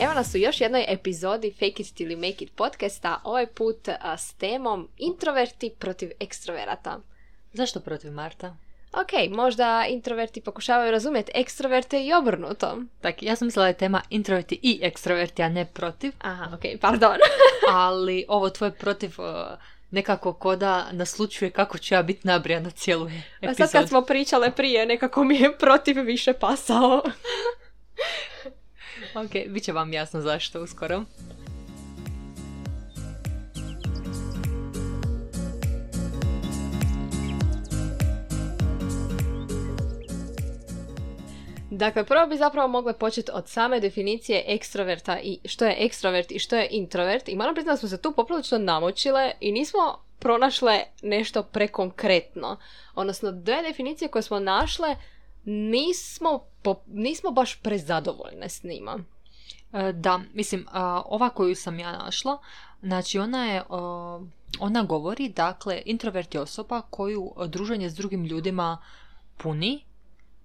Evo nas u još jednoj epizodi Fake it till you make it podcasta, ovaj put a, s temom introverti protiv ekstroverata. Zašto protiv Marta? Ok, možda introverti pokušavaju razumjeti ekstroverte i obrnuto. Tak, ja sam mislila da je tema introverti i ekstroverti, a ne protiv. Aha, ok, pardon. Ali ovo tvoje protiv uh, nekako koda naslučuje kako ću ja biti nabrijana cijelu A epizodu. sad kad smo pričale prije, nekako mi je protiv više pasao. Ok, bit će vam jasno zašto uskoro. Dakle, prvo bi zapravo mogle početi od same definicije ekstroverta i što je ekstrovert i što je introvert. I moram priznati da smo se tu poprilično namočile i nismo pronašle nešto prekonkretno. Odnosno, dve definicije koje smo našle nismo, po- nismo baš prezadovoljne s njima. E, Da, mislim, ova koju sam ja našla, znači ona je, ona govori, dakle, introvert je osoba koju druženje s drugim ljudima puni,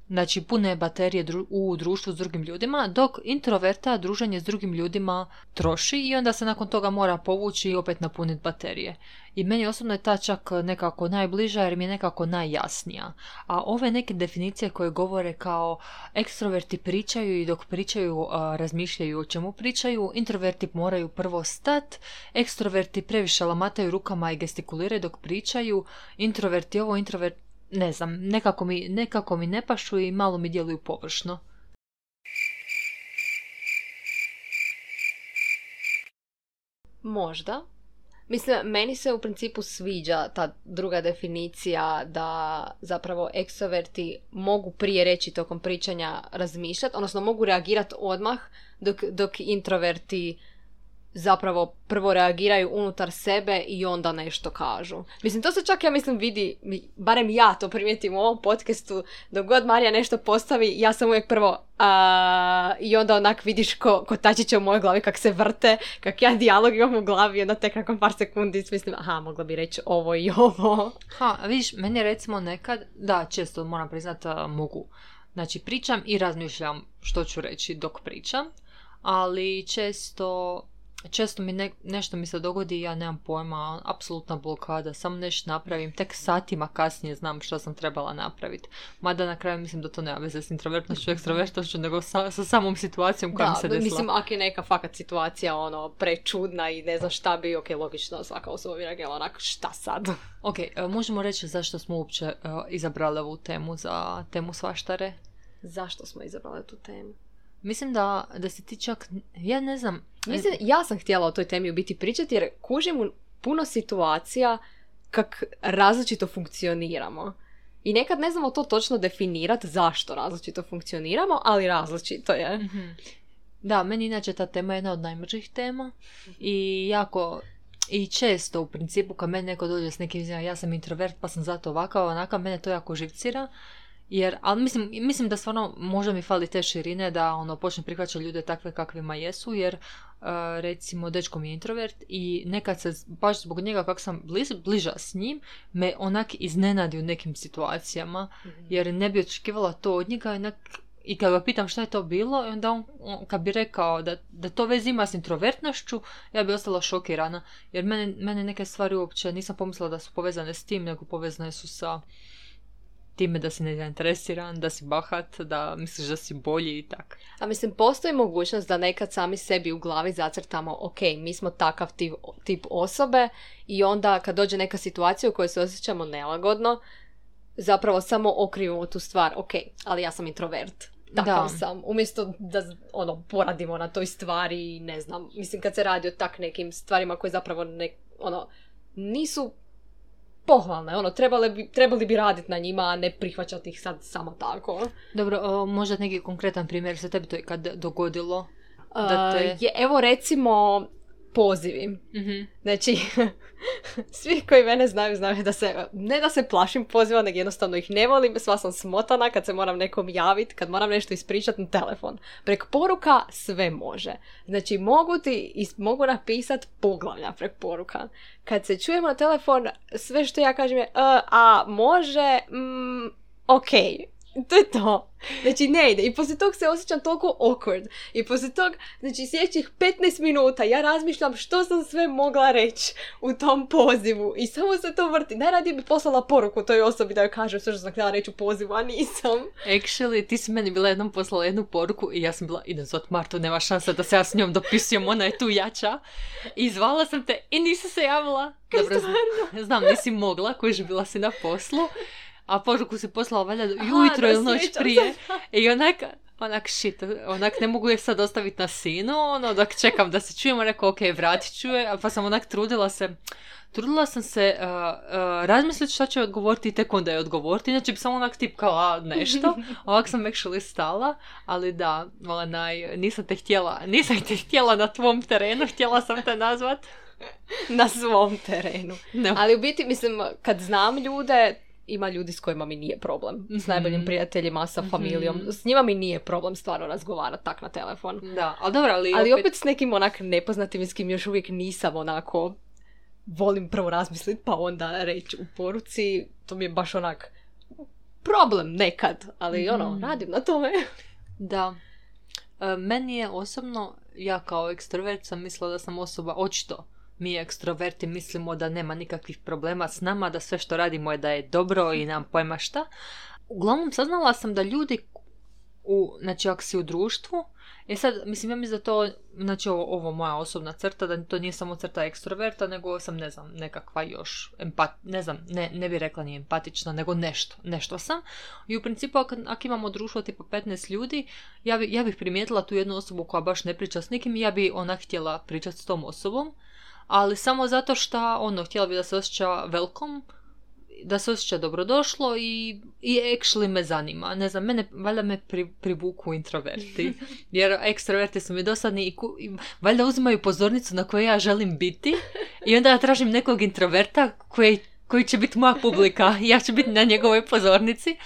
znači pune baterije dru- u društvu s drugim ljudima, dok introverta druženje s drugim ljudima troši i onda se nakon toga mora povući i opet napuniti baterije. I meni osobno je ta čak nekako najbliža jer mi je nekako najjasnija. A ove neke definicije koje govore kao ekstroverti pričaju i dok pričaju a, razmišljaju o čemu pričaju, introverti moraju prvo stat, ekstroverti previše lamataju rukama i gestikuliraju dok pričaju, introverti ovo, introvert ne znam, nekako mi, nekako mi ne pašu i malo mi djeluju površno. Možda. Mislim, meni se u principu sviđa ta druga definicija da zapravo eksoverti mogu prije reći tokom pričanja razmišljati, odnosno mogu reagirati odmah, dok, dok introverti zapravo prvo reagiraju unutar sebe i onda nešto kažu. Mislim, to se čak, ja mislim, vidi, barem ja to primijetim u ovom podcastu, dok god Marija nešto postavi, ja sam uvijek prvo a, i onda onak vidiš ko, ko tačiće u mojoj glavi kak se vrte, kak ja dijalog imam u glavi onda tek nakon par sekundi mislim, aha, mogla bi reći ovo i ovo. Ha, vidiš, meni recimo nekad, da, često moram priznat, a, mogu. Znači, pričam i razmišljam što ću reći dok pričam, ali često, često mi ne- nešto mi se dogodi i ja nemam pojma, apsolutna blokada, samo nešto napravim, tek satima kasnije znam što sam trebala napraviti. Mada na kraju mislim da to nema veze s introvertnošću, ekstrovertnošću, nego sa, sa samom situacijom koja mi se desila. mislim, ako je neka fakat situacija ono prečudna i ne znam šta bi, ok, logično, svaka osoba bi reagirala onak, šta sad? Ok, e, možemo reći zašto smo uopće e, izabrali ovu temu za temu svaštare? Zašto smo izabrali tu temu? Mislim da, da si ti čak, ja ne znam, Mislim, ja sam htjela o toj temi u biti pričati jer kužim u puno situacija kak različito funkcioniramo. I nekad ne znamo to točno definirati zašto različito funkcioniramo, ali različito je. Mhm. Da, meni inače ta tema je jedna od najmržih tema i jako i često u principu kad meni neko dođe s nekim ja sam introvert pa sam zato ovakav, onakav, mene to jako živcira. Jer, ali mislim, mislim da stvarno možda mi fali te širine da ono počne prihvaćati ljude takve kakvima jesu, jer uh, recimo dečko mi je introvert i nekad se baš zbog njega kako sam bliz, bliža s njim me onak iznenadi u nekim situacijama jer ne bi očekivala to od njega onak, i kad ga pitam šta je to bilo, i onda on, on kad bi rekao da, da to veze ima s introvertnošću, ja bi ostala šokirana. Jer mene, mene neke stvari uopće nisam pomislila da su povezane s tim, nego povezane su sa time da si nezainteresiran, da si bahat, da misliš da si bolji i tak. A mislim, postoji mogućnost da nekad sami sebi u glavi zacrtamo, ok, mi smo takav tip, tip osobe i onda kad dođe neka situacija u kojoj se osjećamo nelagodno, zapravo samo okrivimo tu stvar, ok, ali ja sam introvert. Takav Da. sam. Umjesto da ono, poradimo na toj stvari ne znam, mislim kad se radi o tak nekim stvarima koje zapravo ne, ono, nisu pohvalne, ono, trebali bi, trebali bi raditi na njima, a ne prihvaćati ih sad samo tako. Dobro, o, možda neki konkretan primjer se tebi to ikad dogodilo? Da te- Uh, je, evo recimo pozivi. Mhm. Znači, svi koji mene znaju, znaju da se, ne da se plašim poziva, nego jednostavno ih ne volim, sva sam smotana kad se moram nekom javiti, kad moram nešto ispričati na telefon. Prek poruka sve može. Znači, mogu ti, is- mogu napisati poglavlja prek poruka. Kad se čujemo na telefon, sve što ja kažem je, "E, a može, mm, ok. To je to. Znači ne ide. I poslije tog se osjećam toliko awkward. I poslije tog, znači sljedećih 15 minuta ja razmišljam što sam sve mogla reći u tom pozivu. I samo se to vrti. Najradije bi poslala poruku toj osobi da joj kažem sve što sam htjela reći u pozivu, a nisam. Actually, ti si meni bila jednom poslala jednu poruku i ja sam bila, idem zvat Martu, nema šansa da se ja s njom dopisujem, ona je tu jača. I zvala sam te i nisam se javila. Dobro, znam, nisi mogla, kojiš bila si na poslu a poruku si poslala valjda ujutro ili noć prije. I onak, onak shit, onak ne mogu je sad ostaviti na sinu, ono, dok čekam da se čujemo, rekao, ok, vratit ću je, pa sam onak trudila se, trudila sam se uh, uh, razmisliti šta će odgovoriti i tek onda je odgovoriti, inače bi samo onak tipkala nešto, ovak sam actually stala, ali da, onaj, nisam te htjela, nisam te htjela na tvom terenu, htjela sam te nazvat. na svom terenu. No. Ali u biti, mislim, kad znam ljude, ima ljudi s kojima mi nije problem. S Mhm. najboljim prijateljima, sa familijom. S njima mi nije problem stvarno razgovarati tak na telefon. Da, ali dobro, ali, Ali opet s nekim onak nepoznatim s kim još uvijek nisam onako volim prvo razmisliti pa onda reći u poruci. To mi je baš onak problem nekad, ali ono, Mhm. radim na tome. Da. E, meni je osobno, ja kao ekstrovert sam mislila da sam osoba, očito mi ekstroverti mislimo da nema nikakvih problema s nama, da sve što radimo je da je dobro i nam pojma šta. Uglavnom saznala sam da ljudi u, znači ako si u društvu, e sad, mislim, ja mislim da to, znači ovo, ovo moja osobna crta, da to nije samo crta ekstroverta, nego sam, ne znam, nekakva još, empat, ne znam, ne, ne bi rekla ni empatična, nego nešto, nešto sam. I u principu, ako, ako imamo društvo tipa 15 ljudi, ja, bi, ja bih primijetila tu jednu osobu koja baš ne priča s nikim, ja bi ona htjela pričati s tom osobom, ali samo zato što, ono, htjela bi da se osjeća welcome, da se osjeća dobrodošlo i, i actually me zanima. Ne znam, mene, valjda me pri, privuku introverti. Jer ekstroverti su mi dosadni i, ku, i valjda uzimaju pozornicu na kojoj ja želim biti i onda ja tražim nekog introverta koji, koji će biti moja publika ja ću biti na njegovoj pozornici.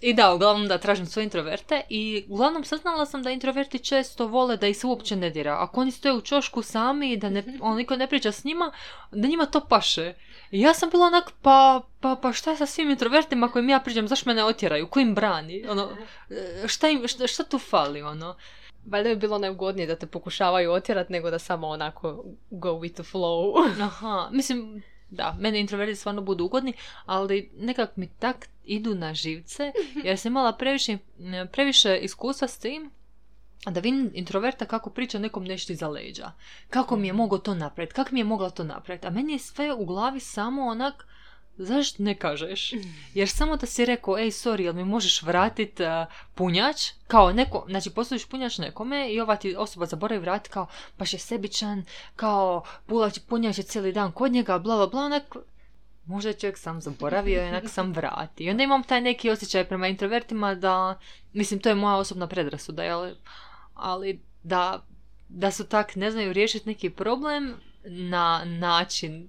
I da, uglavnom da tražim svoje introverte i uglavnom saznala sam da introverti često vole da ih se uopće ne dira. Ako oni stoje u čošku sami i da ne, on niko ne priča s njima, da njima to paše. I ja sam bila onak, pa, pa, pa šta je sa svim introvertima kojim ja pričam, zašto me ne otjeraju, ko im brani, ono, e, šta, im, šta, šta tu fali, ono. Valjda bi bilo neugodnije da te pokušavaju otjerat nego da samo onako go with the flow. Aha, mislim, da, mene introverti stvarno budu ugodni, ali nekak mi tak idu na živce, jer sam imala previše, previše iskustva s tim, da vidim introverta kako priča nekom nešto iza leđa. Kako mi je mogao to napraviti, kako mi je mogla to napraviti. A meni je sve u glavi samo onak, zašto ne kažeš? Jer samo da si rekao, ej, sorry, jel mi možeš vratit uh, punjač? Kao neko, znači postaviš punjač nekome i ova ti osoba zaboravi vratiti kao, baš je sebičan, kao pulać, punjač je cijeli dan kod njega, bla, bla, bla, onak, možda je čovjek sam zaboravio i onak sam vrati. I onda imam taj neki osjećaj prema introvertima da, mislim, to je moja osobna predrasuda, jel? ali da, da su tak, ne znaju riješiti neki problem na način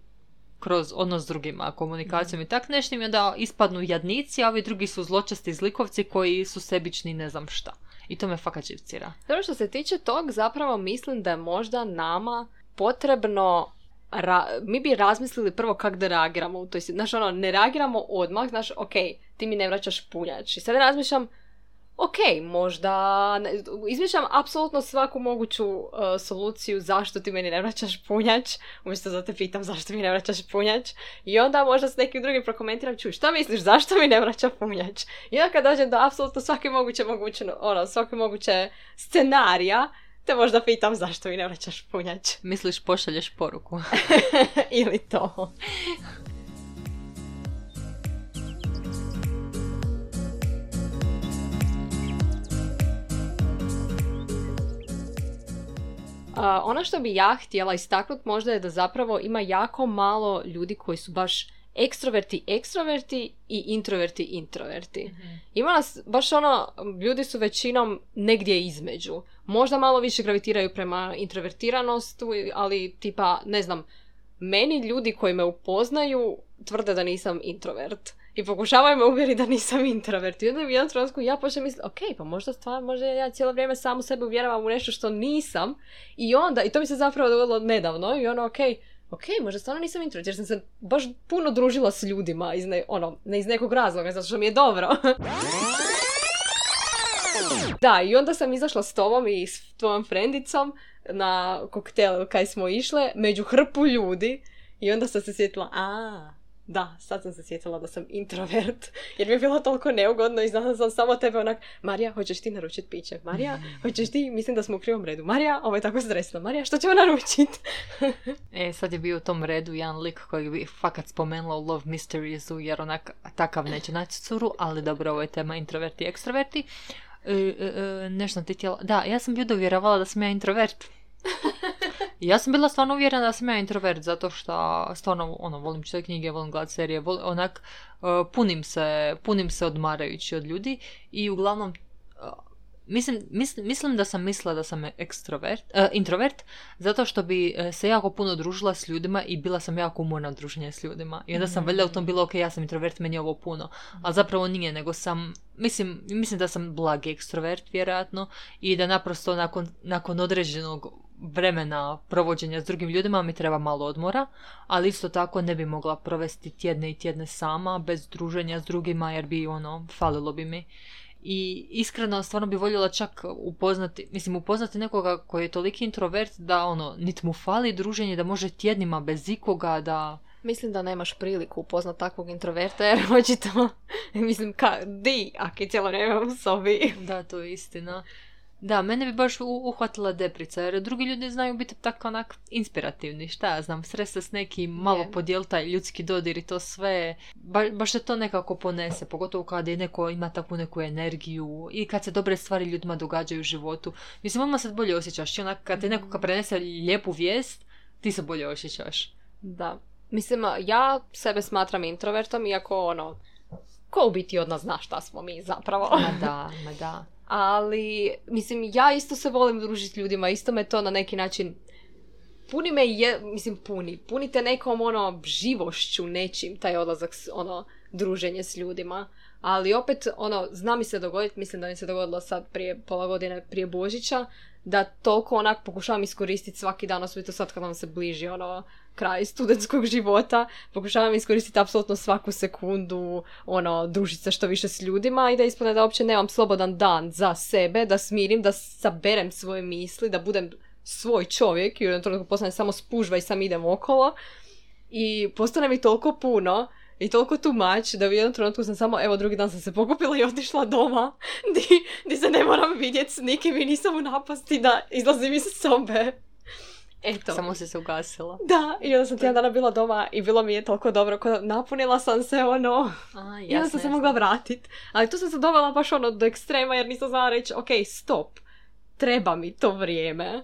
kroz odnos s drugima, komunikacijom i tak nešto i onda ispadnu jadnici, a ovi drugi su zločasti zlikovci koji su sebični ne znam šta. I to me fakat živcira. Dobro što se tiče tog, zapravo mislim da je možda nama potrebno ra- mi bi razmislili prvo kako da reagiramo u toj situaciji. Znaš, ono, ne reagiramo odmah, znaš, ok, ti mi ne vraćaš punjač. I sad razmišljam, ok, možda, izmišljam apsolutno svaku moguću uh, soluciju zašto ti meni ne vraćaš punjač, umjesto da te pitam zašto mi ne vraćaš punjač. I onda možda s nekim drugim prokomentiram, čuj, šta misliš, zašto mi ne vraća punjač? I onda kad dođem do apsolutno svake moguće, moguće, ono, svake moguće scenarija, te možda pitam zašto mi ne vraćaš punjač. Misliš pošalješ poruku. Ili to. ono što bi ja htjela istaknuti možda je da zapravo ima jako malo ljudi koji su baš ekstroverti ekstroverti i introverti introverti. Ima nas, baš ono, ljudi su većinom negdje između. Možda malo više gravitiraju prema introvertiranosti, ali tipa, ne znam, meni ljudi koji me upoznaju tvrde da nisam introvert. I pokušavaju me uvjeriti da nisam introvert. I onda u jednom trenutku ja počnem misliti, ok, pa možda stvarno, možda ja cijelo vrijeme samu sebe uvjeravam u nešto što nisam. I onda, i to mi se zapravo dogodilo nedavno, i ono, ok, ok, možda stvarno nisam introvert, jer sam se baš puno družila s ljudima, iz ne, ono, ne iz nekog razloga, zato što mi je dobro. Da, i onda sam izašla s tobom i s tvojom frendicom na koktel kaj smo išle, među hrpu ljudi i onda sam se sjetila, a da, sad sam se sjetila da sam introvert, jer mi je bilo toliko neugodno i znala sam samo tebe onak, Marija, hoćeš ti naručiti piće? Marija, hoćeš ti, mislim da smo u krivom redu. Marija, ovo je tako stresno. Marija, što ćemo naručiti? e, sad je bio u tom redu jedan lik koji bi fakat spomenula u Love Mysteriesu, jer onak takav neće naći curu, ali dobro, ovo je tema introverti i ekstroverti. E, e, e, nešto ti htjela... Da, ja sam vjerovala da sam ja introvert. ja sam bila stvarno uvjerena da sam ja introvert, zato što stvarno ono, volim čitati knjige, volim gledati serije, onak punim se, punim se odmarajući od ljudi i uglavnom Mislim, mislim da sam mislila da sam ekstrovert, uh, introvert, zato što bi e, se jako puno družila s ljudima i bila sam jako umorna od druženja s ljudima. I onda sam valjda u tom bila, ok, ja sam introvert, meni je ovo puno. Ali zapravo nije, nego sam, mislim, mislim da sam blagi ekstrovert, vjerojatno, i da naprosto nakon, nakon određenog vremena provođenja s drugim ljudima mi treba malo odmora, ali isto tako ne bi mogla provesti tjedne i tjedne sama, bez druženja s drugima, jer bi ono, falilo bi mi i iskreno stvarno bi voljela čak upoznati, mislim upoznati nekoga koji je toliki introvert da ono, nit mu fali druženje, da može tjednima bez ikoga, da... Mislim da nemaš priliku upoznat takvog introverta jer očito, mislim, ka, di, ako je cijelo vrijeme u sobi. Da, to je istina. Da, mene bi baš uhvatila deprica, jer drugi ljudi znaju biti tako onak inspirativni, šta ja znam, sresta s nekim, malo yeah. podijel taj ljudski dodir i to sve, ba, baš se to nekako ponese, pogotovo kada je neko ima takvu neku energiju i kad se dobre stvari ljudima događaju u životu. Mislim, odmah se bolje osjećaš, onak kad te neko kad prenese lijepu vijest, ti se bolje osjećaš. Da. Mislim, ja sebe smatram introvertom, iako ono, ko u biti od nas zna šta smo mi zapravo. Ma da, ma da ali mislim ja isto se volim družiti ljudima, isto me to na neki način puni me je, mislim puni, punite nekom ono živošću nečim taj odlazak, ono druženje s ljudima. Ali opet, ono, zna mi se dogoditi, mislim da mi se dogodilo sad prije pola godine, prije Božića, da toliko onak pokušavam iskoristiti svaki dan, osobito sad kad nam se bliži ono kraj studentskog života, pokušavam iskoristiti apsolutno svaku sekundu, ono, družiti se što više s ljudima i da ispane da uopće nemam slobodan dan za sebe, da smirim, da saberem svoje misli, da budem svoj čovjek i u jednom trenutku postane samo spužva i sam idem okolo. I postane mi toliko puno i toliko tu mač da u jednom trenutku sam samo, evo drugi dan sam se pokupila i otišla doma di, di se ne moram vidjeti s nikim i nisam u napasti da izlazim iz sobe. Eto. Samo si se ugasila. Da, i onda sam tjedan dana bila doma i bilo mi je toliko dobro, kod napunila sam se ono, A, i onda sam se mogla vratiti. Ali tu sam se dovela baš ono do ekstrema jer nisam znala reći, ok, stop, treba mi to vrijeme.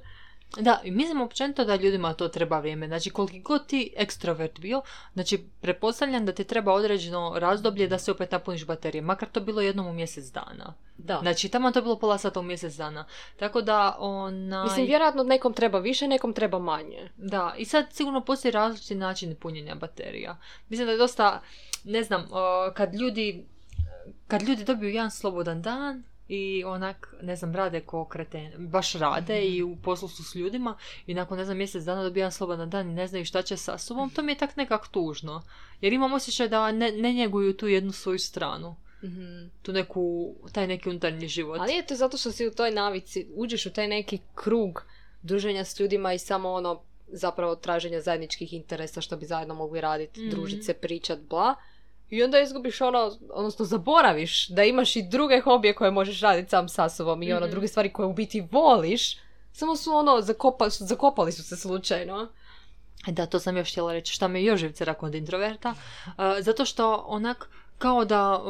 Da, i mislim općenito da ljudima to treba vrijeme. Znači, koliki god ti ekstrovert bio, znači, pretpostavljam da ti treba određeno razdoblje da se opet napuniš baterije. Makar to bilo jednom u mjesec dana. Da. Znači, tamo to bilo pola sata u mjesec dana. Tako da, ona... Mislim, vjerojatno nekom treba više, nekom treba manje. Da, i sad sigurno postoji različiti način punjenja baterija. Mislim da je dosta, ne znam, kad ljudi kad ljudi dobiju jedan slobodan dan, i onak, ne znam, rade ko kreten, baš rade i u poslu su s ljudima i nakon, ne znam, mjesec dana dobijam slobodan dan i ne znaju šta će sa sobom, to mi je tak nekak tužno. Jer imam osjećaj da ne, ne njeguju tu jednu svoju stranu. mm Tu neku, taj neki unutarnji život. Ali je to zato što si u toj navici, uđeš u taj neki krug druženja s ljudima i samo ono, zapravo traženja zajedničkih interesa što bi zajedno mogli raditi, mm družiti se, pričat, bla. I onda izgubiš ono, odnosno zaboraviš da imaš i druge hobije koje možeš raditi sam sa sobom i ono mhm. druge stvari koje u biti voliš, samo su ono, zakopa, zakopali su se slučajno. Da, to sam još htjela reći, šta me još živce kod introverta. Uh, zato što onak, kao da,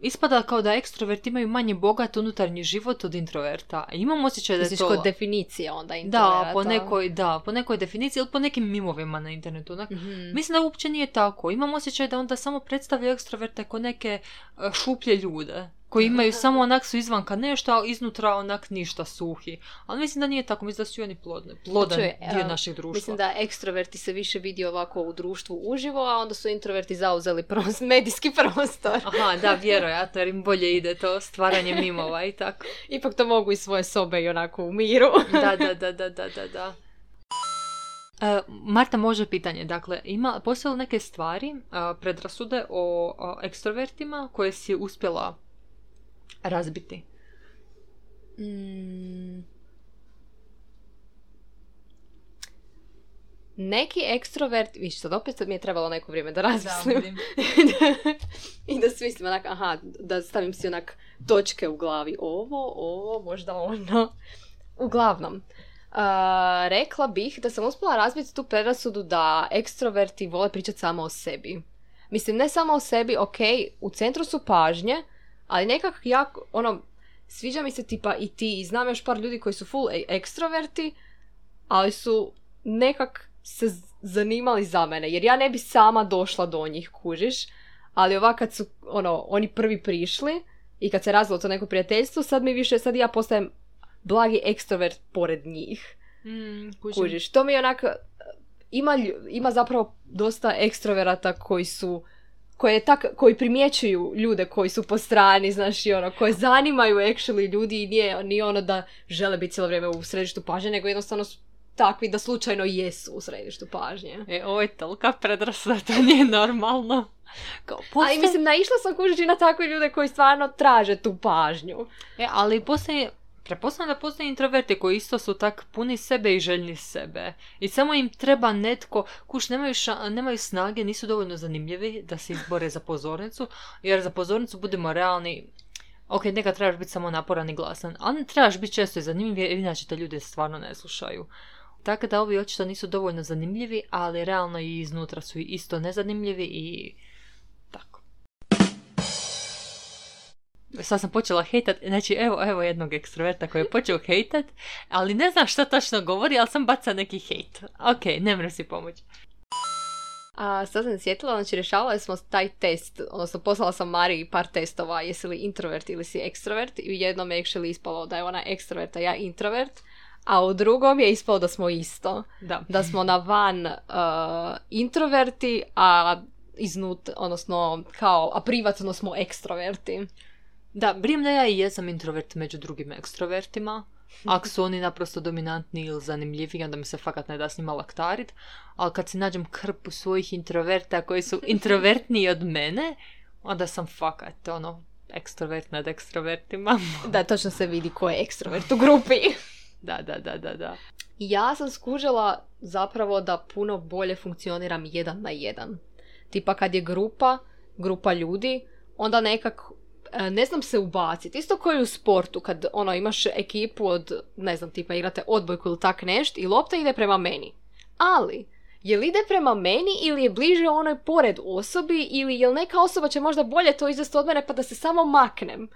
ispada kao da ekstroverti imaju manje bogat unutarnji život od introverta. Imam osjećaj da je to... kod definicije onda introverta. Da, po nekoj, da, po nekoj definiciji ili po nekim mimovima na internetu. Onak. mm Mislim da uopće nije tako. Imam osjećaj da onda samo predstavljaju ekstroverte kao neke e, šuplje ljude koji imaju samo onak su izvanka nešto, a iznutra onak ništa suhi. Ali mislim da nije tako, mislim da su i oni plodne, plodan dio našeg društva. Mislim da ekstroverti se više vidi ovako u društvu uživo, a onda su introverti zauzeli pros, medijski prostor. Aha, da, vjerojatno, jer im bolje ide to stvaranje mimova i tako. Ipak to mogu i svoje sobe i onako u miru. da, da, da, da, da, da. Uh, Marta može pitanje, dakle, ima, postoje li neke stvari, predrasude o, o ekstrovertima koje si uspjela razbiti? Mm. Neki ekstrovert, viš sad opet mi je trebalo neko vrijeme da razmislim. I da smislim onak, aha, da stavim si onak točke u glavi. Ovo, ovo, možda ono. Uglavnom, rekla bih da sam uspjela razbiti tu predrasudu da ekstroverti vole pričati samo o sebi. Mislim, ne samo o sebi, ok, u centru su pažnje, ali nekako jako, ono, sviđa mi se tipa i ti, i znam još par ljudi koji su full e- ekstroverti, ali su nekak se zanimali za mene, jer ja ne bi sama došla do njih, kužiš, ali ovak kad su, ono, oni prvi prišli i kad se razvilo to neko prijateljstvo, sad mi više, sad ja postajem blagi ekstrovert pored njih. Mm, kužiš, to mi je onak, ima, ima zapravo dosta ekstroverata koji su koje tak, koji primjećuju ljude koji su po strani, znaš, i ono, koje zanimaju actually ljudi i nije, nije ono da žele biti cijelo vrijeme u središtu pažnje, nego jednostavno su takvi da slučajno jesu u središtu pažnje. E, ovo je tolika predrasuda, to nije normalno. Kao, Ali mislim, naišla sam kužići na takve ljude koji stvarno traže tu pažnju. E, ali postoji Prepostavljam da postoje introverti koji isto su tak puni sebe i željni sebe. I samo im treba netko, kuš, nemaju, nemaju snage, nisu dovoljno zanimljivi da se izbore za pozornicu, jer za pozornicu budemo realni, ok, neka trebaš biti samo naporan i glasan, ali trebaš biti često i zanimljiv, jer inače te ljude stvarno ne slušaju. Tako da ovi očito nisu dovoljno zanimljivi, ali realno i iznutra su isto nezanimljivi i sad sam počela hejtat, znači evo, evo jednog ekstroverta koji je počeo hejtat, ali ne znam šta točno govori, ali sam baca neki hejt. Ok, ne mre si pomoći. A sad sam sjetila, znači rješavali smo taj test, odnosno poslala sam Mariji par testova, jesi li introvert ili si ekstrovert i u jednom je actually ispalo da je ona ekstrovert, a ja introvert, a u drugom je ispalo da smo isto. Da. Da smo na van uh, introverti, a iznut, odnosno kao, a privatno smo ekstroverti. Da, brijem da ja i jesam introvert među drugim ekstrovertima. Ako su oni naprosto dominantni ili zanimljivi, onda mi se fakat ne da s njima laktarit. Ali kad si nađem krpu svojih introverta koji su introvertniji od mene, onda sam fakat, ono, ekstrovert nad ekstrovertima. da, točno se vidi ko je ekstrovert u grupi. da, da, da, da, da. Ja sam skužila zapravo da puno bolje funkcioniram jedan na jedan. Tipa kad je grupa, grupa ljudi, onda nekak ne znam se ubaciti. Isto kao i u sportu, kad ono, imaš ekipu od, ne znam, tipa igrate odbojku ili tak nešto i lopta ide prema meni. Ali, je li ide prema meni ili je bliže onoj pored osobi ili je li neka osoba će možda bolje to izvesti od mene pa da se samo maknem.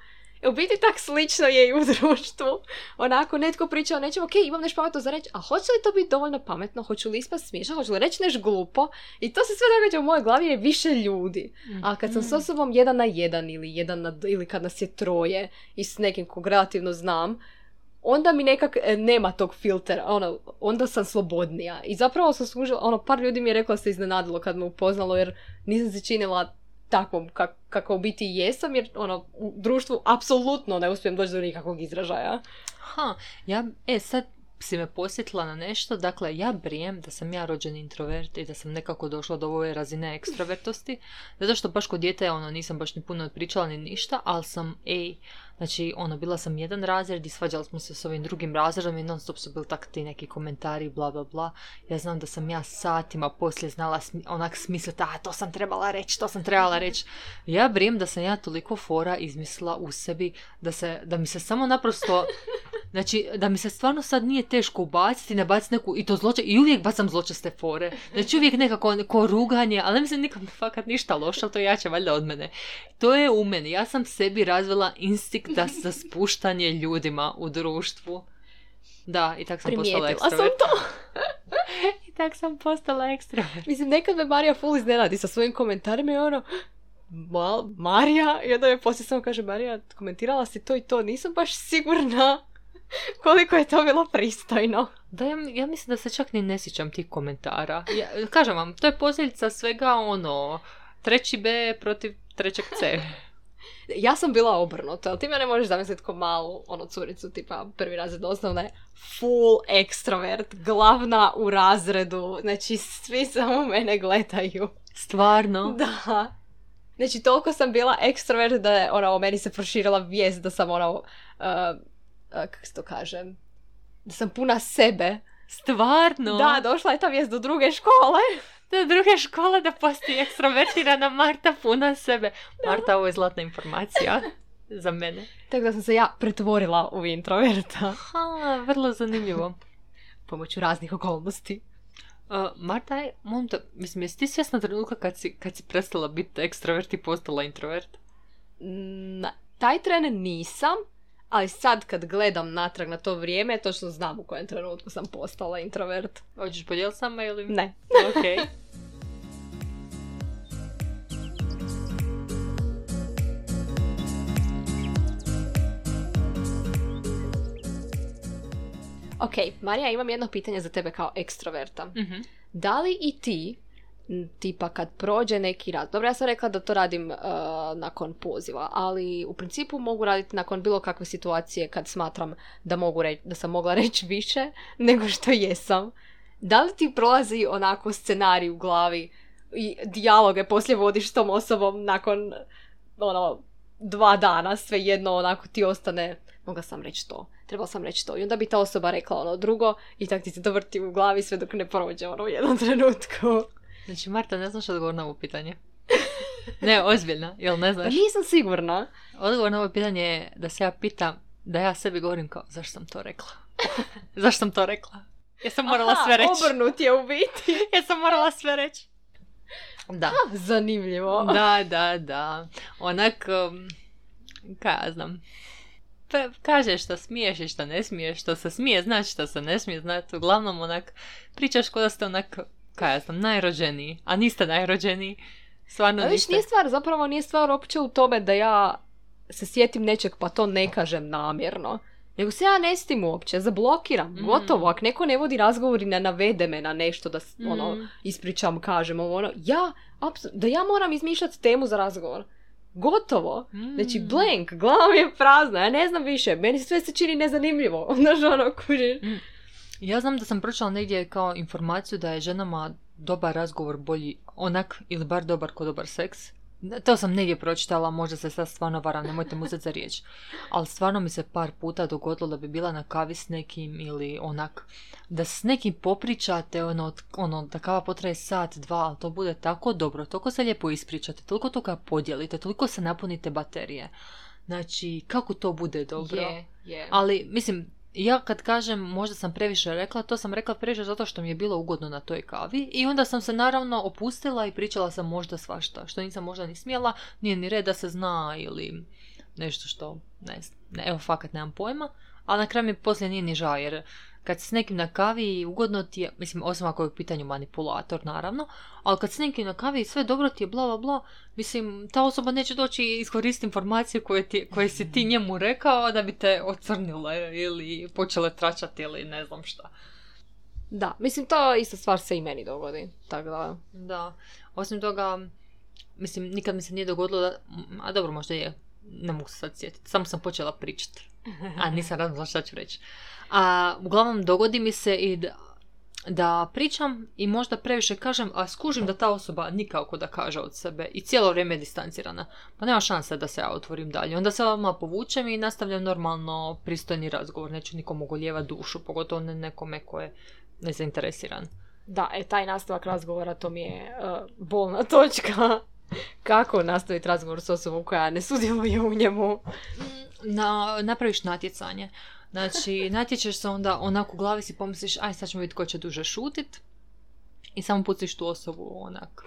U biti tak slično je i u društvu. Onako, netko priča o nečem, ok, imam nešto pametno za reći, a hoće li to biti dovoljno pametno, hoću li ispast smiješno, hoću li reći nešto glupo. I to se sve događa u mojoj glavi jer je više ljudi. A kad sam s mm. osobom jedan na jedan ili, jedan na, ili kad nas je troje i s nekim kog relativno znam, onda mi nekak e, nema tog filtera, ono, onda sam slobodnija. I zapravo sam služila, ono, par ljudi mi je rekla da se iznenadilo kad me upoznalo jer nisam se činila takvom kak, kako u biti jesam, jer ono, u društvu apsolutno ne uspijem doći do nikakvog izražaja. Ha, ja, e sad si me posjetila na nešto, dakle ja brijem da sam ja rođen introvert i da sam nekako došla do ove razine ekstrovertosti, zato što baš kod djete ono, nisam baš ni puno pričala ni ništa, ali sam, ej, Znači, ono, bila sam jedan razred i svađali smo se s ovim drugim razredom i non stop su bili tak ti neki komentari, bla, bla, bla. Ja znam da sam ja satima poslije znala onak smisliti, a to sam trebala reći, to sam trebala reći. Ja brijem da sam ja toliko fora izmislila u sebi da, se, da mi se samo naprosto, znači, da mi se stvarno sad nije teško ubaciti, ne baciti neku, i to zloče, i uvijek bacam zločeste fore. Znači, uvijek nekako neko ruganje, ali ne mislim nikom fakat ništa loše, ali to je jače valjda od mene. To je u meni. Ja sam sebi razvila instinkt da za spuštanje ljudima u društvu. Da, i tak sam postala ekstrovert. sam to. I tak sam postala ekstrovert. Mislim, nekad me Marija full iznenadi sa svojim komentarima i ono, Mal, Marija, i onda je poslije samo kaže, Marija, komentirala si to i to, nisam baš sigurna koliko je to bilo pristojno. Da, ja, ja mislim da se čak ni ne sjećam tih komentara. Ja, kažem vam, to je posljedica svega ono, treći B protiv trećeg C. Ja sam bila obrnuta, ali ti me ne možeš zamisliti ko malu ono curicu, tipa prvi razred osnovne, full ekstrovert, glavna u razredu, znači svi samo mene gledaju. Stvarno? Da. Znači toliko sam bila ekstrovert da je ona o meni se proširila vijest da sam ona uh, kako se to kaže, da sam puna sebe. Stvarno? Da, došla je ta vijest do druge škole. Do druge škole da postoji ekstrovertirana Marta puna sebe. Marta, ovo je zlatna informacija za mene. Tako da sam se ja pretvorila u introverta. Ha, vrlo zanimljivo. Pomoću raznih okolnosti. Uh, Marta, je, molim te, mislim, jesi ti svjesna trenutka kad si, kad si prestala biti ekstrovert i postala introvert? Na taj tren nisam, ali sad kad gledam natrag na to vrijeme, točno znam u kojem trenutku sam postala introvert. Hoćeš podijeliti sama ili? Ne. Ok. Ok, Marija, imam jedno pitanje za tebe kao ekstroverta. Mhm. Da li i ti, tipa kad prođe neki rad, dobro ja sam rekla da to radim uh, nakon poziva, ali u principu mogu raditi nakon bilo kakve situacije kad smatram da, mogu reći, da sam mogla reći više nego što jesam. Da li ti prolazi onako scenarij u glavi i dijaloge poslije vodiš s tom osobom nakon ono, dva dana, svejedno onako ti ostane, mogla sam reći to, trebala sam reći to. I onda bi ta osoba rekla ono drugo i tak ti se to u glavi sve dok ne prođe ono u jednom trenutku. Znači, Marta, ne znaš odgovor na ovo pitanje? Ne, ozbiljno, jel ne Pa znaš? nisam sigurna. Odgovor na ovo pitanje je da se ja pitam, da ja sebi govorim kao, zašto sam to rekla? zašto sam to rekla? Ja sam morala Aha, sve reći. Obrnut je u biti. Ja sam morala sve reći. Da. Zanimljivo. Da, da, da. Onak, um, kaj ja znam. Pa, kažeš što smiješ i što ne smiješ, što se smije znači, što se ne smije znati. Uglavnom, onak, pričaš kao da ste onak, kaj ja znam, najrođeniji, a niste najrođeniji. Stvarno A viš, niste. nije stvar, zapravo nije stvar uopće u tome da ja se sjetim nečeg pa to ne kažem namjerno. Nego se ja ne stim uopće, zablokiram, Mm. gotovo. Ako neko ne vodi razgovor i ne navede me na nešto da ono, Mm. ispričam, kažem, ovo ono, ja, apsu- da ja moram izmišljati temu za razgovor. Gotovo. Mm. Znači, blank, glava mi je prazna, ja ne znam više, meni sve se čini nezanimljivo. Znaš, ono, kužiš. Ja znam da sam pročitala negdje kao informaciju da je ženama dobar razgovor bolji onak ili bar dobar kod dobar seks. To sam negdje pročitala, možda se sad stvarno varam, nemojte mu uzeti za riječ. Ali stvarno mi se par puta dogodilo da bi bila na kavi s nekim ili onak, da s nekim popričate, ono, ono da kava potraje sat, dva, ali to bude tako dobro, toliko se lijepo ispričate, toliko toga podijelite, toliko se napunite baterije. Znači, kako to bude dobro. Je, je. Ali, mislim, ja kad kažem možda sam previše rekla, to sam rekla previše zato što mi je bilo ugodno na toj kavi i onda sam se naravno opustila i pričala sam možda svašta, što nisam možda ni smjela, nije ni red da se zna ili nešto što, ne znam, evo fakat nemam pojma, ali na kraju mi poslije nije ni žao jer kad si s nekim na kavi ugodno ti je, mislim osim ako je u pitanju manipulator naravno, ali kad s nekim na kavi i sve dobro ti je bla bla bla, mislim ta osoba neće doći i iskoristiti informacije koje, ti, koje si ti njemu rekao da bi te ocrnile ili počele tračati ili ne znam šta. Da, mislim, to ista stvar se i meni dogodi. Tako da, Da, osim toga, mislim, nikad mi se nije dogodilo da, a dobro, možda je, ne mogu se sad sjetiti, samo sam počela pričati, a nisam razmišljala šta ću reći. A uglavnom dogodi mi se i da, da pričam i možda previše kažem, a skužim da ta osoba nikako da kaže od sebe i cijelo vrijeme je distancirana. Pa nema šanse da se ja otvorim dalje. Onda se odmah povučem i nastavljam normalno pristojni razgovor. Neću nikomu goljeva dušu, pogotovo ne nekome ko je nezainteresiran. da, e, taj nastavak razgovora, to mi je uh, bolna točka. Kako nastaviti razgovor s osobom koja ne sudjeluje u njemu? Na, napraviš natjecanje. Znači, natječeš se onda onako u glavi si pomisliš, aj sad ćemo vidjeti ko će duže šutit. I samo puciš tu osobu onak.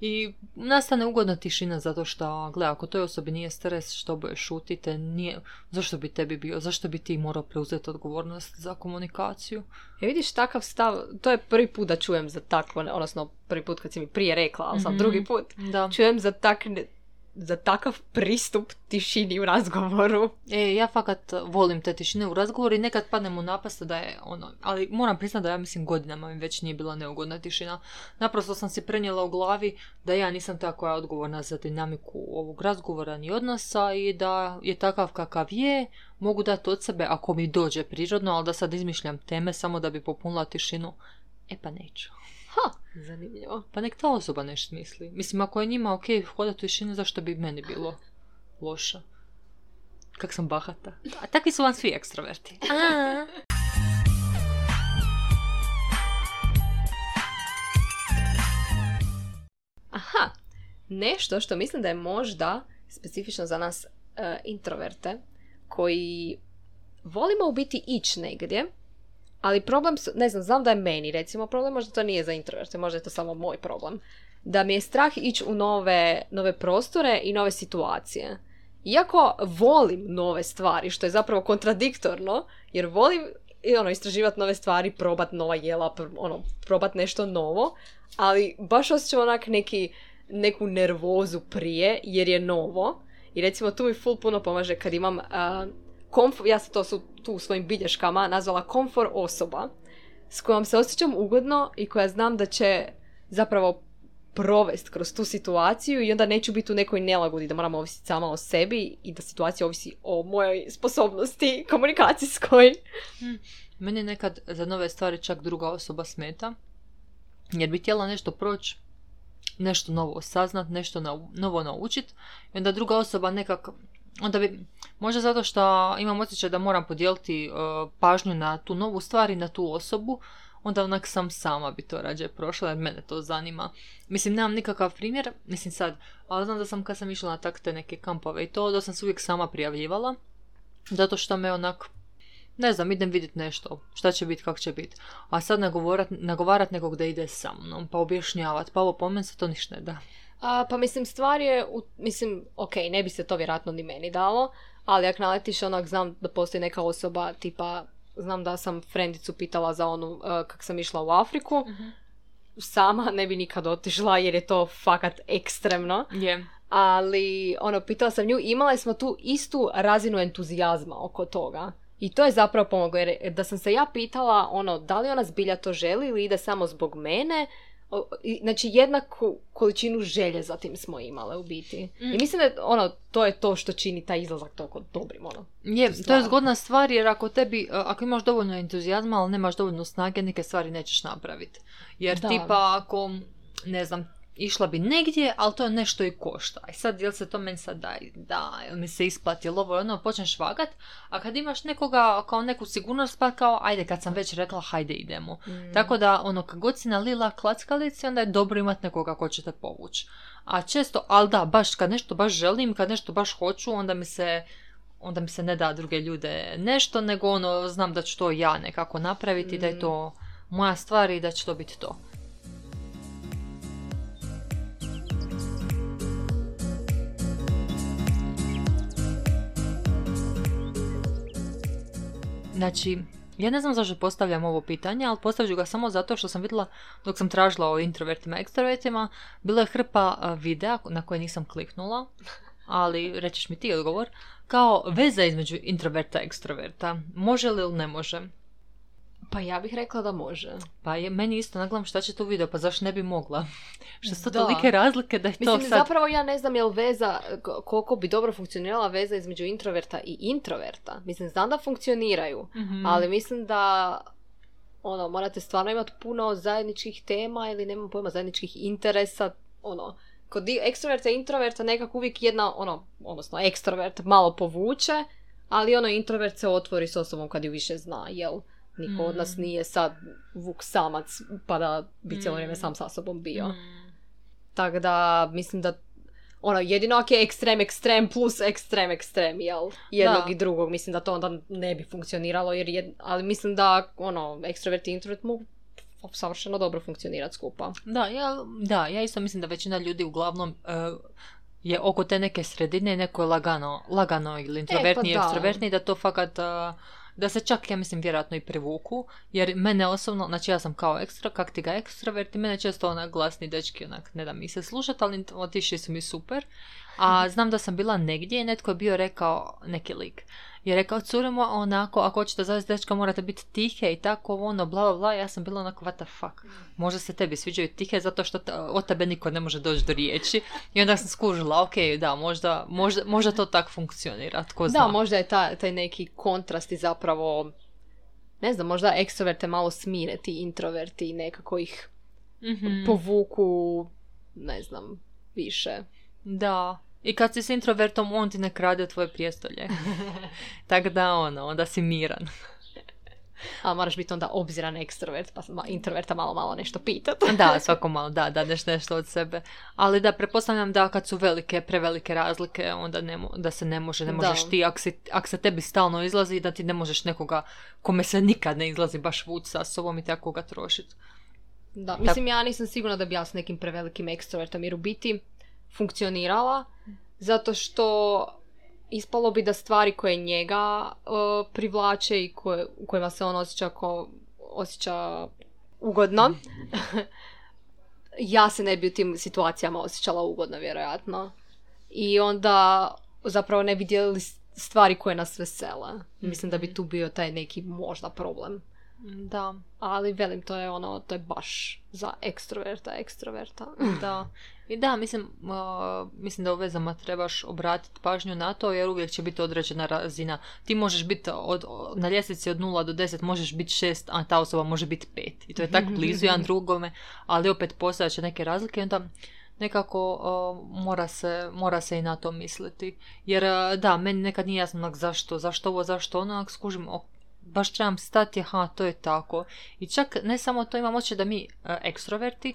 I nastane ugodna tišina zato što, gle, ako toj osobi nije stres što boje šutite, nije, zašto bi tebi bio, zašto bi ti morao preuzeti odgovornost za komunikaciju? E vidiš takav stav, to je prvi put da čujem za takvo, odnosno prvi put kad si mi prije rekla, ali sam Mhm. drugi put Da. čujem za, tak, za takav pristup tišini u razgovoru. E, ja fakat volim te tišine u razgovoru i nekad padnem u napast da je ono, ali moram priznati da ja mislim godinama mi već nije bila neugodna tišina. Naprosto sam si prenijela u glavi da ja nisam ta koja odgovorna za dinamiku ovog razgovora ni odnosa i da je takav kakav je, mogu dati od sebe ako mi dođe prirodno, ali da sad izmišljam teme samo da bi popunila tišinu. E pa neću. Ha, zanimljivo. Pa nek ta osoba nešto misli. Mislim, ako je njima ok hodati u tišini, zašto bi meni bilo loše? Kak sam bahata. A takvi su vam svi ekstroverti. A. Aha, nešto što mislim da je možda specifično za nas e, introverte, koji volimo u biti ići negdje, ali problem, ne znam, znam da je meni recimo problem, možda to nije za introverte, možda je to samo moj problem, da mi je strah ići u nove, nove prostore i nove situacije. Iako volim nove stvari, što je zapravo kontradiktorno, jer volim i ono, istraživati nove stvari, probat nova jela, ono, probat nešto novo, ali baš osjećam onak neki, neku nervozu prije, jer je novo. I recimo tu mi full puno pomaže kad imam, a, komf- ja sam to su tu u svojim bilješkama nazvala komfor osoba, s kojom se osjećam ugodno i koja znam da će zapravo provest kroz tu situaciju i onda neću biti u nekoj nelagodi da moram ovisiti sama o sebi i da situacija ovisi o mojoj sposobnosti komunikacijskoj. Meni nekad za nove stvari čak druga osoba smeta. Jer bi htjela nešto proći, nešto novo saznat, nešto novo naučit. I onda druga osoba nekak... Onda bi, možda zato što imam osjećaj da moram podijeliti e, pažnju na tu novu stvar i na tu osobu, onda onak sam sama bi to rađe prošla jer mene to zanima. Mislim, nemam nikakav primjer, mislim sad, ali znam da sam kad sam išla na tak te neke kampove i to, da sam se uvijek sama prijavljivala. Zato što me onak, ne znam, idem vidjeti nešto, šta će biti, kako će biti. A sad nagovarat, nagovarat nekog da ide sa mnom, pa objašnjavat, pa ovo po meni se to ništa ne da. A, pa mislim, stvar je, u, mislim, ok, ne bi se to vjerojatno ni meni dalo, ali ako naletiš onak, znam da postoji neka osoba, tipa, znam da sam frendicu pitala za onu, uh, kak sam išla u Afriku, sama ne bi nikad otišla jer je to fakat ekstremno. Je. ali ono, pitala sam nju, imali smo tu istu razinu entuzijazma oko toga. I to je zapravo pomoglo, jer da sam se ja pitala, ono, da li ona zbilja to želi ili ide samo zbog mene, znači jednaku količinu želje za tim smo imale u biti. I mislim da ono, to je to što čini taj izlazak toliko dobrim, ono. Je, to je stvarno. zgodna stvar jer ako tebi, ako imaš dovoljno entuzijazma, ali nemaš dovoljno snage, neke stvari nećeš napraviti. Jer Da. tipa ako, ne znam, išla bi negdje, ali to je nešto i košta. I sad, jel se to meni sad da, da, jel mi se isplati, jel ovo je ono, počneš vagat, a kad imaš nekoga kao neku sigurnost, pa kao, ajde, kad sam već rekla, hajde idemo. Tako da, ono, kad god si nalila klackalici, onda je dobro imat nekoga ko će te povući. A često, ali da, baš kad nešto baš želim, kad nešto baš hoću, onda mi se onda mi se ne da druge ljude nešto, nego ono, znam da ću to ja nekako napraviti, da je to moja stvar i da će to biti to. Znači, ja ne znam zašto postavljam ovo pitanje, ali postavit ću ga samo zato što sam vidjela dok sam tražila o introvertima i ekstrovertima, bila je hrpa a, videa na koje nisam kliknula, ali rećeš mi ti odgovor, kao veza između introverta i ekstroverta. Može li ili ne može? Pa ja bih rekla da može. Pa je meni isto naglam šta će tu video, pa zašto ne bi mogla? što su to Da. tolike razlike da je to Mislim, sad... zapravo ja ne znam jel veza, koliko bi dobro funkcionirala veza između introverta i introverta. Mislim, znam da funkcioniraju, Mhm. ali mislim da ono, morate stvarno imati puno zajedničkih tema ili nemam pojma zajedničkih interesa, ono, kod ekstroverta i introverta nekako uvijek jedna, ono, odnosno ekstrovert malo povuče, ali ono introvert se otvori s osobom kad ju više zna, jel? Niko od nas Mm. nije sad vuk samac pa da bi cijelo vrijeme Mm. sam sa sobom bio. Mm. Tako da, mislim da ono, jedino ako je ekstrem, ekstrem plus ekstrem, ekstrem, jel? Jednog Da. i drugog, mislim da to onda ne bi funkcioniralo, jer jed... ali mislim da, ono, ekstrovert i introvert mogu savršeno dobro funkcionirati skupa. Da, ja, da, ja isto mislim da većina ljudi uglavnom e, je oko te neke sredine, neko je lagano, lagano ili introvertni, E, pa da. ekstrovertni, da to fakat, a, da se čak, ja mislim, vjerojatno i privuku, jer mene osobno, znači ja sam kao ekstra, kak ti ga ekstrovert i mene često onak glasni dečki, onak, ne da mi se slušat, ali otišli su mi super. A znam da sam bila negdje i netko je bio rekao, neki lik, je rekao, curimo, onako, ako hoćete zavesti dečka, morate biti tihe i tako, ono, bla, bla, bla, ja sam bila onako, what the fuck. Možda se tebi sviđaju tihe zato što te- od tebe niko ne može doći do riječi. I onda sam skužila, ok, da, možda, možda, možda to tak funkcionira, tko zna. Da, možda je ta, taj neki kontrast i zapravo, ne znam, možda ekstroverte malo smire ti introverti i nekako ih Mhm. povuku, ne znam, više. Da. I kad si s introvertom, on ti ne krade tvoje prijestolje. Tako da, ono, onda si miran. A moraš biti onda obziran ekstrovert, pa introverta malo malo nešto pitat. da, svako malo, da, da, nešto, nešto od sebe. Ali da, pretpostavljam da kad su velike, prevelike razlike, onda ne mo- da se ne može, ne Da. možeš ti, ako, si, ak se tebi stalno izlazi, da ti ne možeš nekoga kome se nikad ne izlazi baš vuć sa sobom i tako ga trošiti. Da, mislim ja nisam sigurna da bi ja s nekim prevelikim ekstrovertom jer u biti funkcionirala zato što ispalo bi da stvari koje njega uh, privlače i koje, u kojima se on osjeća ko, osjeća ugodno ja se ne bi u tim situacijama osjećala ugodno vjerojatno. I onda zapravo ne bi dijelili stvari koje nas vesele. Mislim da bi tu bio taj neki možda problem Da, ali velim, to je ono, to je baš za ekstroverta, ekstroverta. da. I da, mislim, uh, mislim da u vezama trebaš obratiti pažnju na to jer uvijek će biti određena razina. Ti možeš biti od, na ljestvici od 0 do 10 možeš biti 6, a ta osoba može biti 5. I to je tak blizu jedan drugome, ali opet postojat će neke razlike i onda nekako uh, mora, se, mora se i na to misliti. Jer uh, da, meni nekad nije jasno zašto, zašto ovo, zašto ono, onak skužim, ok, baš trebam stati, aha, to je tako. I čak ne samo to, imam osjećaj da mi uh, ekstroverti,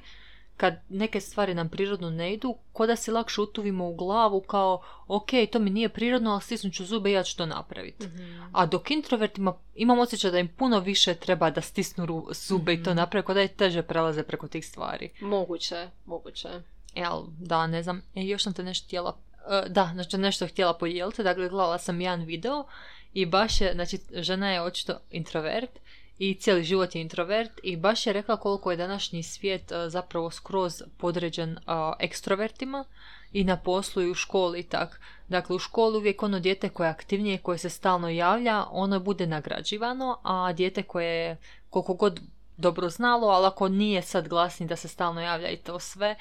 kad neke stvari nam prirodno ne idu, ko da si lakše utuvimo u glavu kao, ok, to mi nije prirodno, ali stisnut ću zube i ja ću to napraviti. A dok introvertima imam osjećaj da im puno više treba da stisnu zube i to naprave, ko da je teže prelaze preko tih stvari. Moguće, moguće. Jel, da, ne znam. E, još sam te nešto htjela... e, da, znači nešto htjela podijeliti. Dakle, gledala sam jedan video i baš je, znači, žena je očito introvert i cijeli život je introvert i baš je rekla koliko je današnji svijet e, zapravo skroz podređen a, ekstrovertima i na poslu i u školi i tak. Dakle, u školi uvijek ono dijete koje je aktivnije, koje se stalno javlja, ono bude nagrađivano, a dijete koje je koliko god dobro znalo, ali ako nije sad glasni da se stalno javlja i to sve,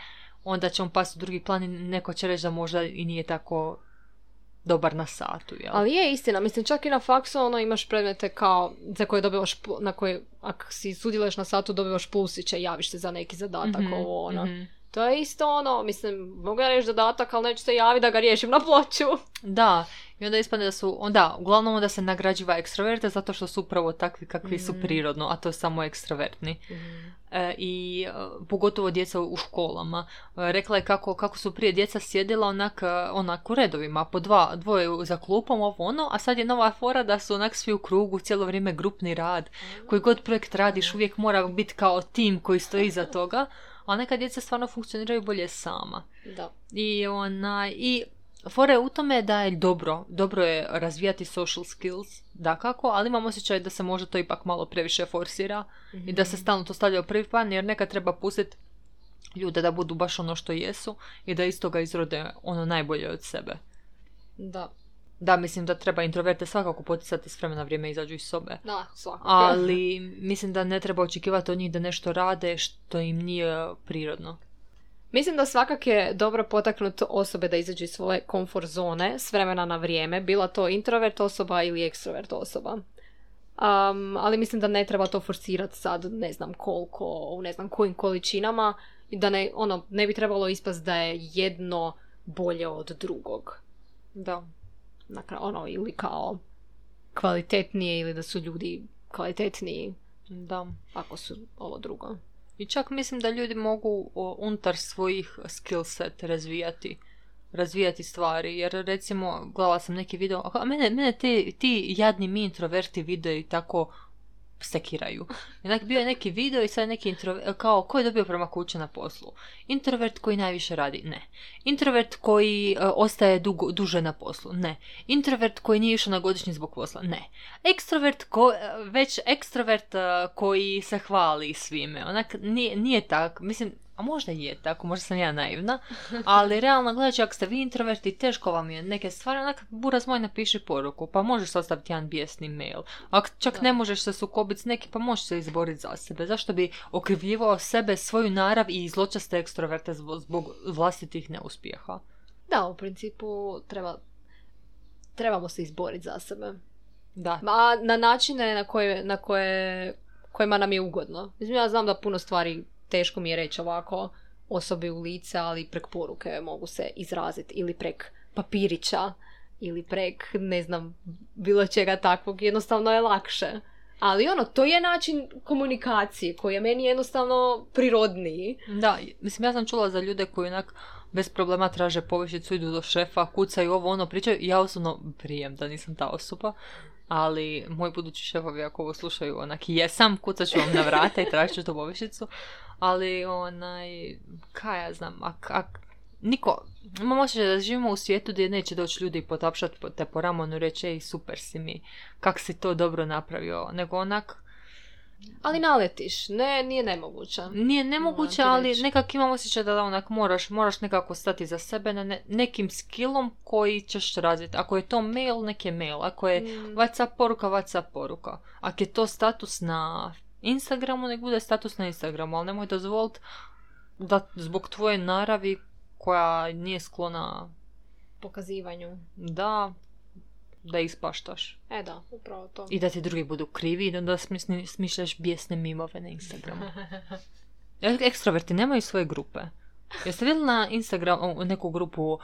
onda će on pasti u drugi plan i neko će reći da možda i nije tako dobar na satu, jel? Ali je istina, mislim čak i na faksu ono imaš predmete kao za koje dobivaš, na koje ako si sudjeluješ na satu dobivaš plusiće, javiš se za neki zadatak, Mhm, ovo ono. mhm. To je isto ono, mislim, mogu ja reći zadatak, ali neću se javiti da ga riješim na ploču. Da, i onda ispadne da su, onda, uglavnom da se nagrađiva ekstroverte zato što su upravo takvi kakvi su Mhm. prirodno, a to je samo ekstrovertni. E, I e, pogotovo djeca u školama. E, rekla je kako, kako su prije djeca sjedila onak, e, onak u redovima, po dva, dvoje za klupom, ovo ono, a sad je nova fora da su onak svi u krugu, cijelo vrijeme grupni rad. Koji god projekt radiš, uvijek mora biti kao tim koji stoji iza toga, a neka djeca stvarno funkcioniraju bolje sama. Da. I ona, i fora je u tome da je dobro, dobro je razvijati social skills, dakako, ali imam osjećaj da se možda to ipak malo previše forsira i da se stalno to stavlja u prvi plan, jer nekad treba pustiti ljude da budu baš ono što jesu i da iz toga izrode ono najbolje od sebe. Da. Da, mislim da treba introverte svakako poticati s vremena na vrijeme izađu iz sobe. Da, svakako. Ali mislim da ne treba očekivati od njih da nešto rade što im nije prirodno. Mislim da svakak je dobro potaknuti osobe da izađu iz svoje komfort zone s vremena na vrijeme, bila to introvert osoba ili ekstrovert osoba. Um, ali mislim da ne treba to forsirati sad ne znam koliko, u ne znam kojim količinama i da ne, ono, ne bi trebalo ispast da je jedno bolje od drugog. Da. Kraju, ono, ili kao kvalitetnije ili da su ljudi kvalitetniji Da. ako su ovo drugo. I čak mislim da ljudi mogu unutar svojih skill set razvijati razvijati stvari, jer recimo gledala sam neki video, a mene, mene te, ti jadni mi introverti videi tako sekiraju. Jednak bio je neki video i sad neki introvert, kao ko je dobio prema kuće na poslu? Introvert koji najviše radi? Ne. Introvert koji e, ostaje dugo, duže na poslu? Ne. Introvert koji nije išao na godišnji zbog posla? Ne. Ekstrovert ko, e, već ekstrovert e, koji se hvali svime. Onak nije, nije tako, mislim, a možda je tako, možda sam ja naivna, ali realno gledajući ako ste vi introverti, teško vam je neke stvari, onak buraz moj napiši poruku, pa možeš ostaviti jedan bijesni mail. Ako čak Da. ne možeš se sukobiti s neki, pa možeš se izboriti za sebe. Zašto bi okrivljivao sebe, svoju narav i zločaste ekstroverte zbog, zbog vlastitih neuspjeha? Da, u principu treba, trebamo se izboriti za sebe. Da, Ma na načine na koje, na koje, kojima nam je ugodno. Mislim, ja znam da puno stvari teško mi je reći ovako osobi u lice, ali prek poruke mogu se izraziti ili prek papirića ili prek, ne znam, bilo čega takvog, jednostavno je lakše. Ali ono, to je način komunikacije koji je meni jednostavno prirodniji. Da, mislim, ja sam čula za ljude koji onak bez problema traže povišicu, idu do šefa, kucaju ovo, ono, pričaju. Ja osobno prijem da nisam ta osoba, ali moji budući šefovi ako ovo slušaju, onak, jesam, kucat ću vam na vrata i tražit ću tu povišicu, ali onaj, kaj ja znam, ak, ak niko, imam osjećaj da živimo u svijetu gdje neće doći ljudi i potapšati te po ramonu i reći, ej, super si mi, kak si to dobro napravio, nego onak, Ali naletiš, ne, nije nemoguće. Nije ti ali nekak imam osjećaj da onak moraš, moraš nekako stati za sebe na ne- nekim skillom koji ćeš razviti. Ako je to mail, nek je mail. Ako je Mm. WhatsApp poruka, WhatsApp poruka. Ako je to status na Instagramu, nek bude status na Instagramu, ali nemoj dozvoliti da zbog tvoje naravi koja nije sklona Pokazivanju. da, da ispaštaš. E da, upravo to. I da ti drugi budu krivi i da onda smisni- smišljaš bijesne mimove na Instagramu. Ek- Ekstroverti nemaju svoje grupe. Jeste vidjeli na Instagramu neku grupu uh,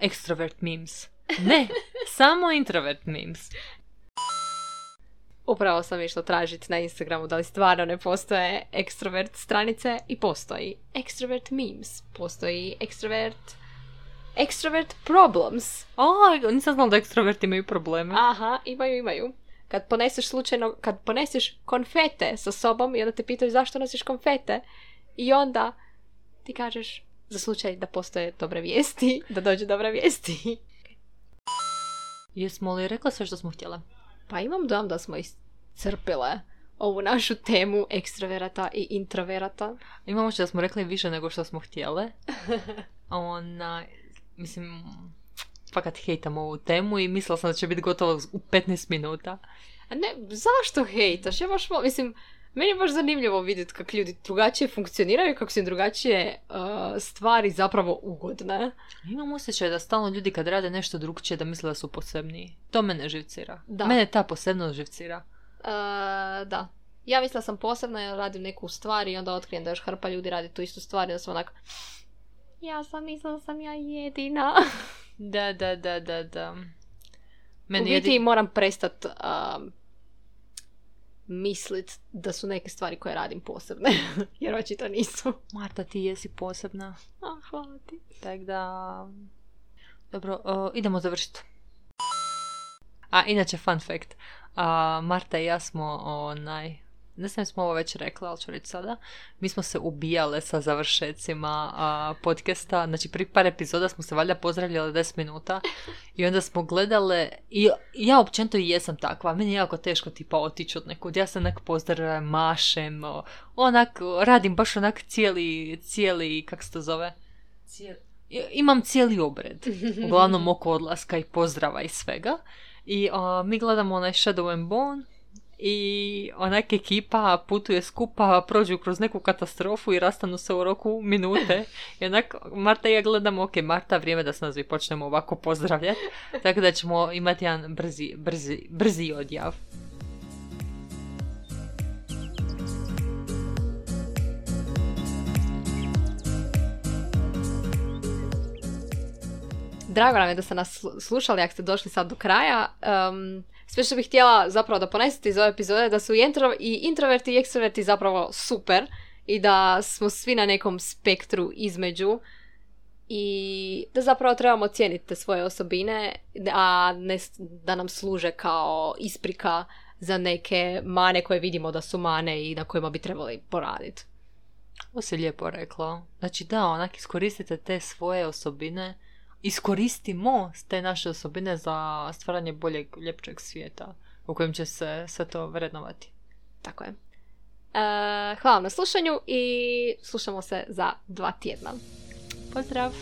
extrovert memes? Ne, samo introvert memes. Upravo sam išla tražiti na Instagramu da li stvarno ne postoje ekstrovert stranice i postoji ekstrovert memes, postoji ekstrovert ekstrovert problems. O, nisam znala da ekstroverti imaju probleme. Aha, imaju, imaju. Kad poneseš slučajno, kad poneseš konfete sa sobom i onda te pitaju zašto nosiš konfete i onda ti kažeš za slučaj da postoje dobre vijesti, da dođe dobre vijesti. Jesmo li rekla sve što smo htjele? Pa imam dojam da smo iscrpile ovu našu temu ekstroverata i introverata. Imamo što da smo rekli više nego što smo htjele. Ona, mislim, fakat hejtam ovu temu i mislila sam da će biti gotovo u 15 minuta. A ne, zašto hejtaš? Ja baš, mislim, meni je baš zanimljivo vidjeti kako ljudi drugačije funkcioniraju, kako su im drugačije uh, stvari zapravo ugodne. Imam osjećaj da stalno ljudi kad rade nešto drugčije da misle da su posebniji. To mene živcira. Da. Mene ta posebnost živcira. Uh, da. Ja mislila sam posebna jer radim neku stvar i onda otkrijem da još hrpa ljudi radi tu istu stvar i onda sam onak ja sam mislila da sam ja jedina. Da, da, da, da, da. U Meni biti jedi- moram prestat um, mislit da su neke stvari koje radim posebne. jer očito nisu. Marta, ti jesi posebna. A, hvala ti. Tak da... Dobro, o, idemo završiti. A, inače, fun fact. A, Marta i ja smo onaj... Ne znam smo ovo već rekla, ali ću reći sada. Mi smo se ubijale sa završecima a, podcasta. Znači, prvi par epizoda smo se valjda pozdravljali 10 minuta. I onda smo gledale... I ja općenito i jesam takva. Meni je jako teško tipa otići od nekud. Ja se onak pozdravljam, mašem. Onak, radim baš onak cijeli, cijeli, kak se to zove? Cijeli, imam cijeli obred. Uglavnom oko odlaska i pozdrava i svega. I a, mi gledamo onaj Shadow and Bone i onak ekipa putuje skupa, prođu kroz neku katastrofu i rastanu se u roku minute. I onak Marta i ja gledamo, ok, Marta, vrijeme da se nas počnemo ovako pozdravljati. Tako da ćemo imati jedan brzi, brzi, brzi odjav. Drago nam je da ste nas slu- slušali ako ste došli sad do kraja. Um, sve što bih htjela zapravo da ponesete iz ove epizode da su i, intro, i introverti i ekstroverti zapravo super i da smo svi na nekom spektru između i da zapravo trebamo cijeniti te svoje osobine, a ne da nam služe kao isprika za neke mane koje vidimo da su mane i na kojima bi trebali poraditi. Ovo si lijepo rekla. Znači da, onak iskoristite te svoje osobine, iskoristimo te naše osobine za stvaranje boljeg, ljepšeg svijeta u kojem će se sve to vrednovati. Tako je. E, hvala na slušanju i slušamo se za dva tjedna. Pozdrav!